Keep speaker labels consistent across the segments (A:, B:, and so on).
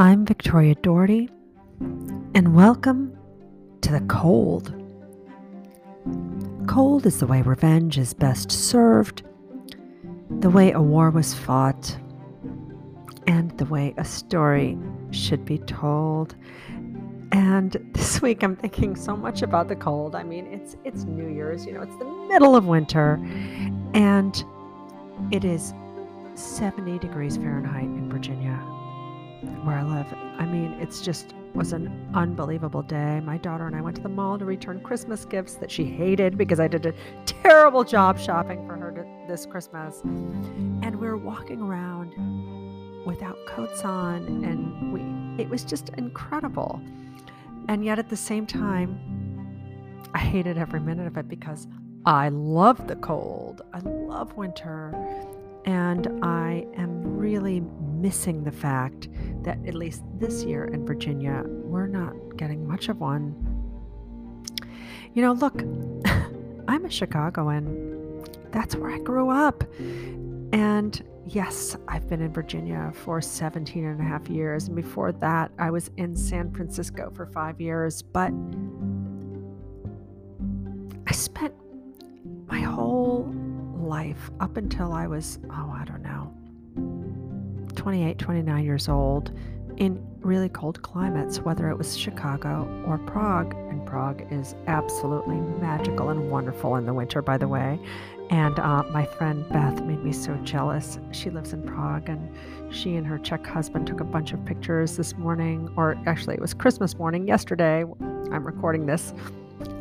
A: I'm Victoria Dougherty, and welcome to the cold. Cold is the way revenge is best served, the way a war was fought, and the way a story should be told. And this week I'm thinking so much about the cold. I mean, it's it's New Year's, you know, it's the middle of winter, and it is 70 degrees Fahrenheit in Virginia where I live. I mean, it's just was an unbelievable day. My daughter and I went to the mall to return Christmas gifts that she hated because I did a terrible job shopping for her to, this Christmas. And we were walking around without coats on and we it was just incredible. And yet at the same time, I hated every minute of it because I love the cold. I love winter. And I am really missing the fact that at least this year in Virginia, we're not getting much of one. You know, look, I'm a Chicagoan. That's where I grew up. And yes, I've been in Virginia for 17 and a half years. And before that, I was in San Francisco for five years. But I spent my whole life up until I was, oh, I don't know, 28, 29 years old in really cold climates, whether it was Chicago or Prague. And Prague is absolutely magical and wonderful in the winter, by the way. And uh, my friend Beth made me so jealous. She lives in Prague, and she and her Czech husband took a bunch of pictures this morning, or actually, it was Christmas morning yesterday. I'm recording this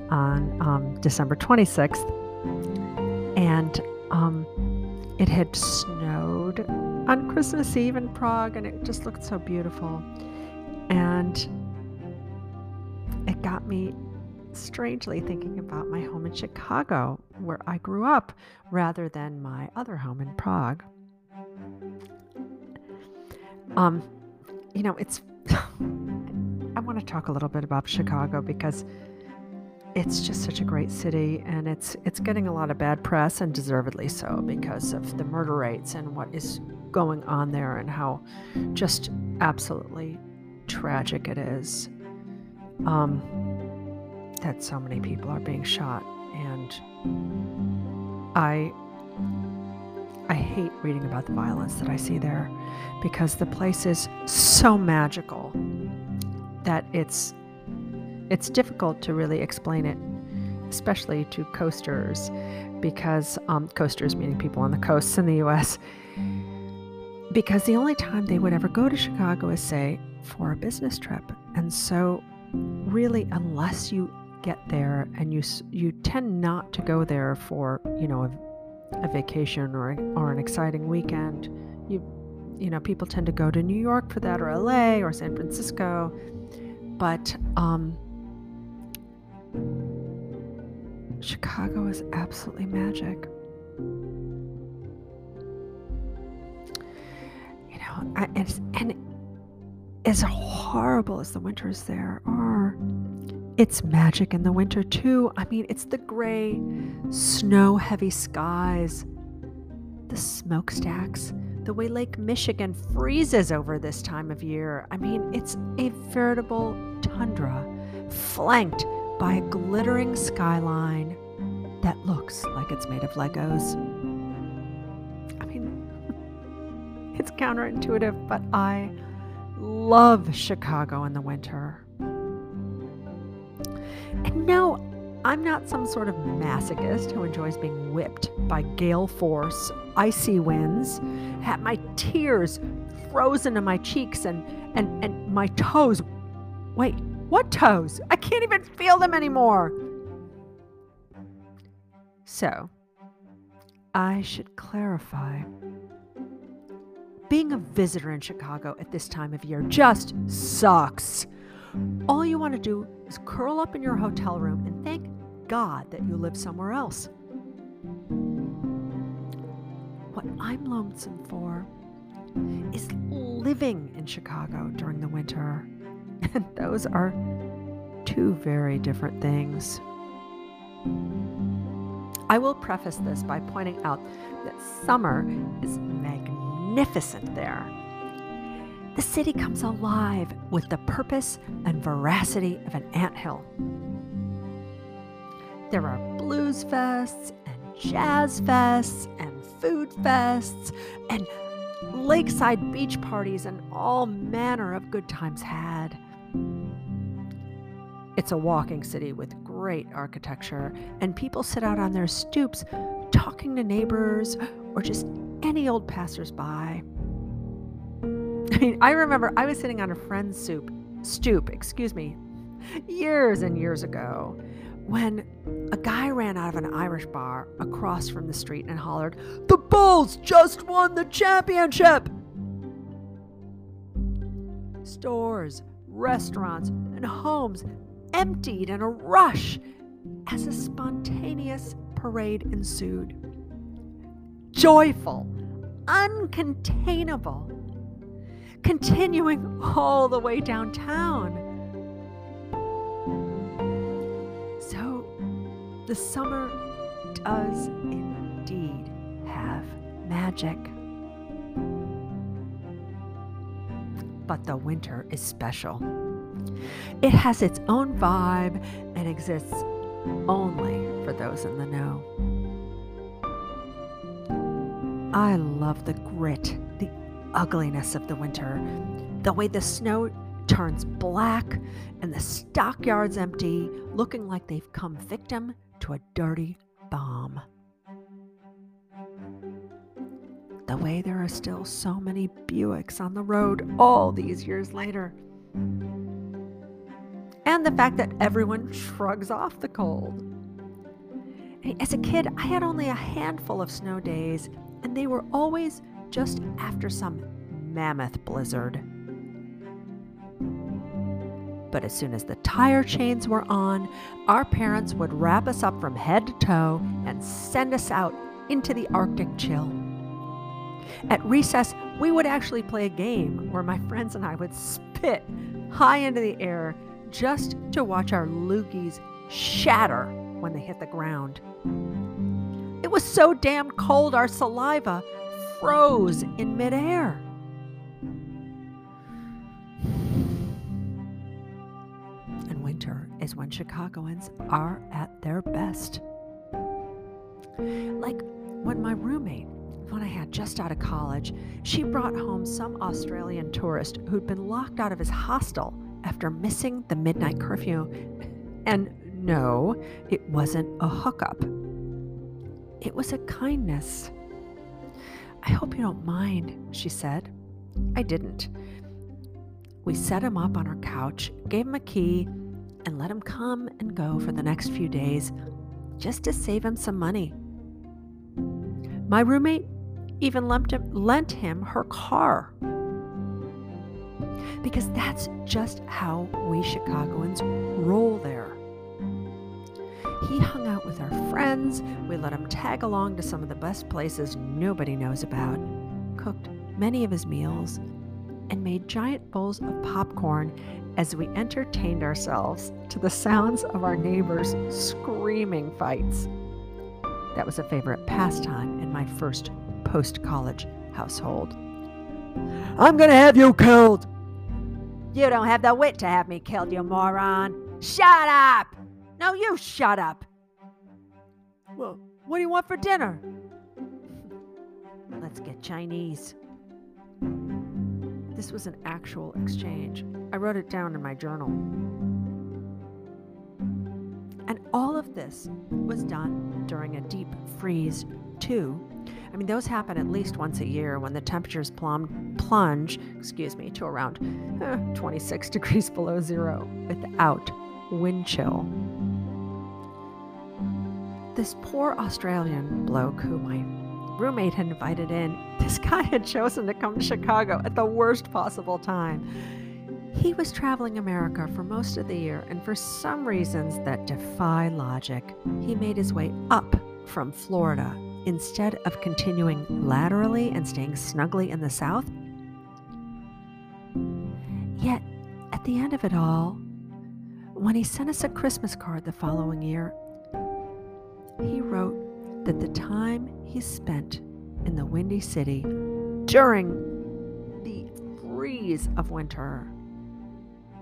A: on um, December 26th. And um, it had snowed on Christmas Eve in Prague, and it just looked so beautiful. And it got me strangely thinking about my home in Chicago, where I grew up, rather than my other home in Prague. Um, you know, it's. I want to talk a little bit about Chicago because it's just such a great city and it's it's getting a lot of bad press and deservedly so because of the murder rates and what is going on there and how just absolutely tragic it is um, that so many people are being shot and I I hate reading about the violence that I see there because the place is so magical that it's it's difficult to really explain it, especially to coasters, because um, coasters meaning people on the coasts in the U.S. Because the only time they would ever go to Chicago is, say, for a business trip, and so really, unless you get there and you you tend not to go there for you know a, a vacation or or an exciting weekend, you you know people tend to go to New York for that or LA or San Francisco, but um, Chicago is absolutely magic. And, and as horrible as the winters there are, it's magic in the winter too. I mean, it's the gray, snow heavy skies, the smokestacks, the way Lake Michigan freezes over this time of year. I mean, it's a veritable tundra flanked by a glittering skyline that looks like it's made of Legos. It's counterintuitive, but I love Chicago in the winter. And no, I'm not some sort of masochist who enjoys being whipped by gale force, icy winds, had my tears frozen in my cheeks and, and, and my toes. Wait, what toes? I can't even feel them anymore. So, I should clarify. Being a visitor in Chicago at this time of year just sucks. All you want to do is curl up in your hotel room and thank God that you live somewhere else. What I'm lonesome for is living in Chicago during the winter. And those are two very different things. I will preface this by pointing out that summer is magnificent there. the city comes alive with the purpose and veracity of an anthill. There are blues fests and jazz fests and food fests and lakeside beach parties and all manner of good times had. It's a walking city with great architecture, and people sit out on their stoops talking to neighbors or just any old passersby. I mean, I remember I was sitting on a friend's soup, stoop, excuse me, years and years ago when a guy ran out of an Irish bar across from the street and hollered, The Bulls just won the championship! Stores, restaurants, and homes emptied in a rush as a spontaneous parade ensued. Joyful, uncontainable, continuing all the way downtown. So, the summer does indeed have magic. But the winter is special. It has its own vibe and exists only for those in the know. I love the grit, the ugliness of the winter, the way the snow turns black and the stockyards empty, looking like they've come victim to a dirty bomb. The way there are still so many Buicks on the road all these years later and the fact that everyone shrugs off the cold. As a kid, I had only a handful of snow days, and they were always just after some mammoth blizzard. But as soon as the tire chains were on, our parents would wrap us up from head to toe and send us out into the Arctic chill. At recess, we would actually play a game where my friends and I would spit high into the air just to watch our loogies shatter when they hit the ground. It was so damn cold, our saliva froze in midair. And winter is when Chicagoans are at their best. Like when my roommate, when I had just out of college, she brought home some Australian tourist who'd been locked out of his hostel after missing the midnight curfew. And no, it wasn't a hookup, it was a kindness. I hope you don't mind, she said. I didn't. We set him up on our couch, gave him a key, and let him come and go for the next few days just to save him some money. My roommate even lent him, her car because that's just how we Chicagoans roll there. He hung out with our friends, we let him tag along to some of the best places nobody knows about, cooked many of his meals, and made giant bowls of popcorn as we entertained ourselves to the sounds of our neighbors' screaming fights. That was a favorite pastime in my first post college household. I'm going to have you killed, you don't have the wit to have me killed, you moron. Shut up! No, you shut up. Well, what do you want for dinner? Let's get Chinese. This was an actual exchange. I wrote it down in my journal. And all of this was done during a deep freeze, too, I mean, those happen at least once a year when the temperatures plunge, excuse me, to around eh, 26 degrees below zero without wind chill. This poor Australian bloke who my roommate had invited in, this guy had chosen to come to Chicago at the worst possible time. He was traveling America for most of the year, and for some reasons that defy logic, he made his way up from Florida instead of continuing laterally and staying snugly in the south? Yet, at the end of it all, when he sent us a Christmas card the following year, he wrote that the time he spent in the Windy City during the freeze of winter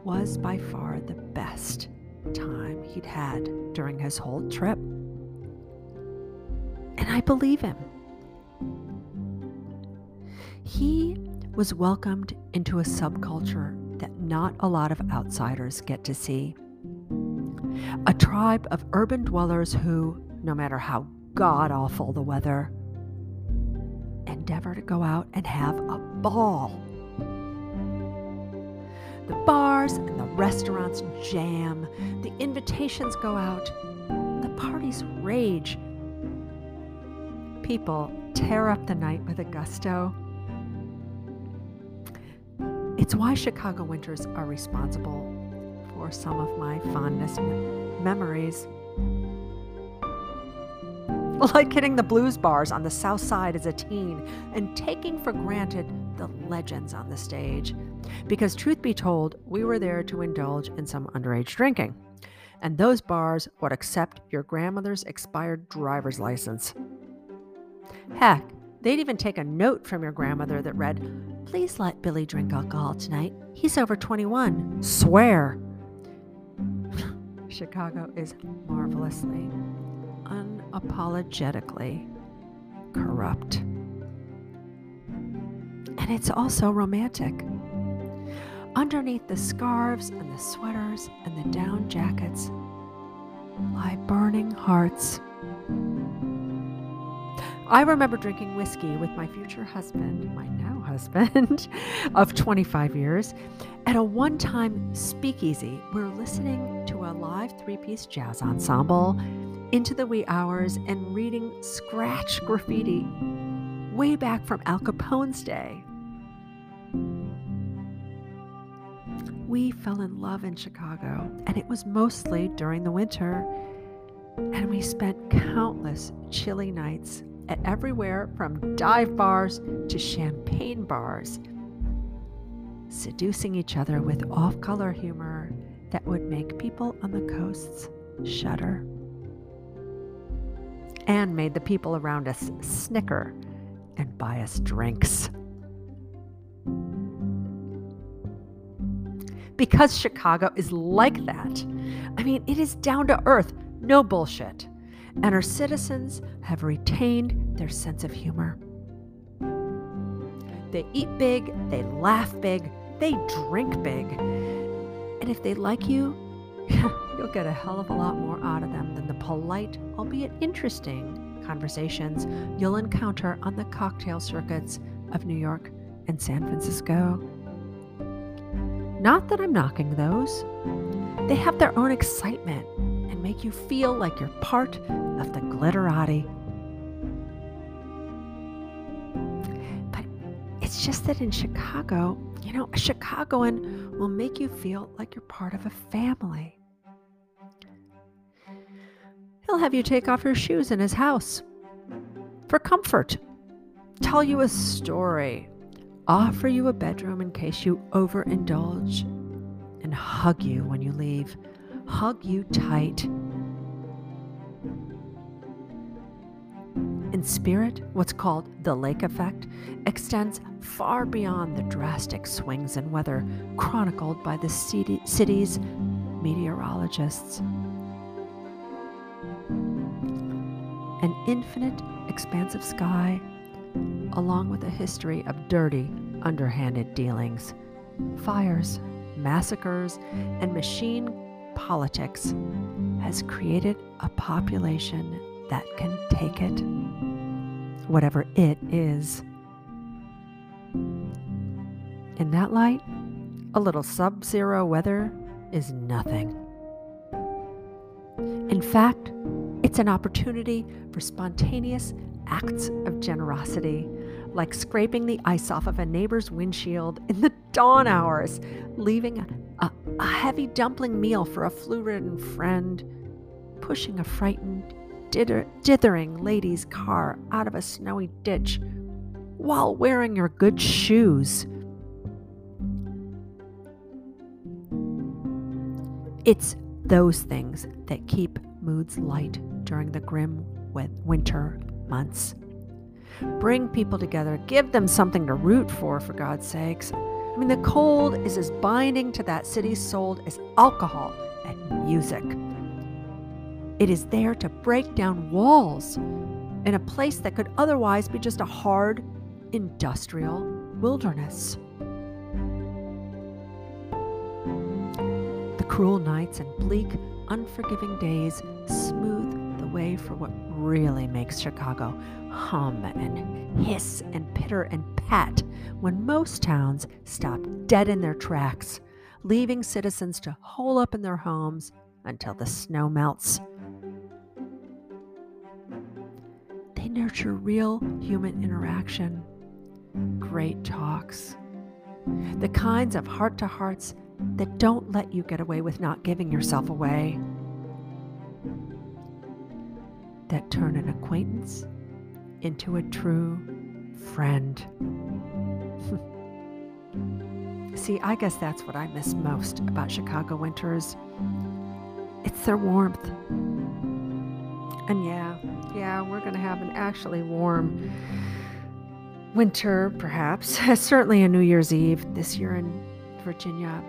A: was by far the best time he'd had during his whole trip. And I believe him. He was welcomed into a subculture that not a lot of outsiders get to see. A tribe of urban dwellers who, no matter how god awful the weather, endeavor to go out and have a ball. The bars and the restaurants jam, the invitations go out, the parties rage. People tear up the night with a gusto. It's why Chicago winters are responsible for some of my fondest memories. Like hitting the blues bars on the south side as a teen and taking for granted the legends on the stage. Because, truth be told, we were there to indulge in some underage drinking. And those bars would accept your grandmother's expired driver's license. Heck, they'd even take a note from your grandmother that read, Please let Billy drink alcohol tonight. He's over 21. Swear. Chicago is marvelously, unapologetically corrupt. And it's also romantic. Underneath the scarves and the sweaters and the down jackets lie burning hearts. I remember drinking whiskey with my future husband, my now husband of 25 years, at a one time speakeasy. We we're listening to a live three piece jazz ensemble into the wee hours and reading scratch graffiti way back from Al Capone's day. We fell in love in Chicago, and it was mostly during the winter. And we spent countless chilly nights at everywhere from dive bars to champagne bars, seducing each other with off color humor that would make people on the coasts shudder and made the people around us snicker and buy us drinks. Because Chicago is like that. I mean, it is down to earth, no bullshit. And our citizens have retained their sense of humor. They eat big, they laugh big, they drink big. And if they like you, you'll get a hell of a lot more out of them than the polite, albeit interesting, conversations you'll encounter on the cocktail circuits of New York and San Francisco. Not that I'm knocking those, they have their own excitement make you feel like you're part of the glitterati. But it's just that in Chicago, you know, a Chicagoan will make you feel like you're part of a family. He'll have you take off your shoes in his house for comfort, tell you a story, offer you a bedroom in case you overindulge, and hug you when you leave. Hug you tight. In spirit, what's called the lake effect extends far beyond the drastic swings in weather chronicled by the city's meteorologists. an infinite expanse of sky, along with a history of dirty, underhanded dealings, fires, massacres, and machine politics, has created a population that can take it, whatever it is. In that light, a little sub zero weather is nothing. In fact, it's an opportunity for spontaneous acts of generosity, like scraping the ice off of a neighbor's windshield in the dawn hours, leaving a, heavy dumpling meal for a flu ridden friend, pushing a frightened, dithering lady's car out of a snowy ditch while wearing your good shoes. It's those things that keep moods light during the grim winter months. Bring people together, give them something to root for, for God's sakes. I mean, the cold is as binding to that city's soul as alcohol and music. It is there to break down walls in a place that could otherwise be just a hard, industrial wilderness. The cruel nights and bleak, unforgiving days way for what really makes Chicago hum and hiss and pitter and pat when most towns stop dead in their tracks, leaving citizens to hole up in their homes until the snow melts. They nurture real human interaction, great talks, the kinds of heart to hearts that don't let you get away with not giving yourself away, that turn an acquaintance into a true friend. See, I guess that's what I miss most about Chicago winters. It's their warmth. And yeah, yeah, we're going to have an actually warm winter, perhaps. Certainly a New Year's Eve this year in Virginia.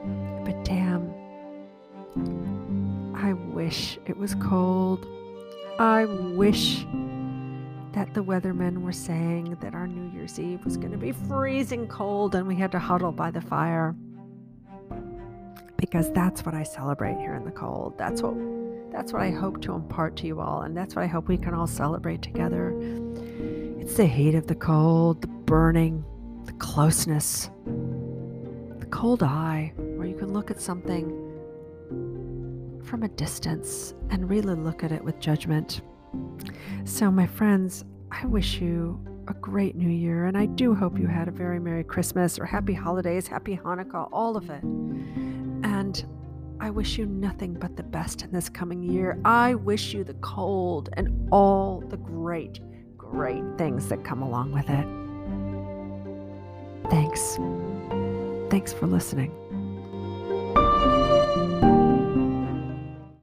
A: But damn, I wish it was cold. I wish that the weathermen were saying that our New Year's Eve was going to be freezing cold and we had to huddle by the fire. Because that's what I celebrate here in the cold. That's what that's what I hope to impart to you all and that's what I hope we can all celebrate together. It's the heat of the cold, the burning, the closeness, the cold eye where you can look at something from a distance and really look at it with judgment. So, my friends, I wish you a great new year, and I do hope you had a very Merry Christmas or Happy Holidays, Happy Hanukkah, all of it. And I wish you nothing but the best in this coming year. I wish you the cold and all the great, great things that come along with it. Thanks. Thanks for listening.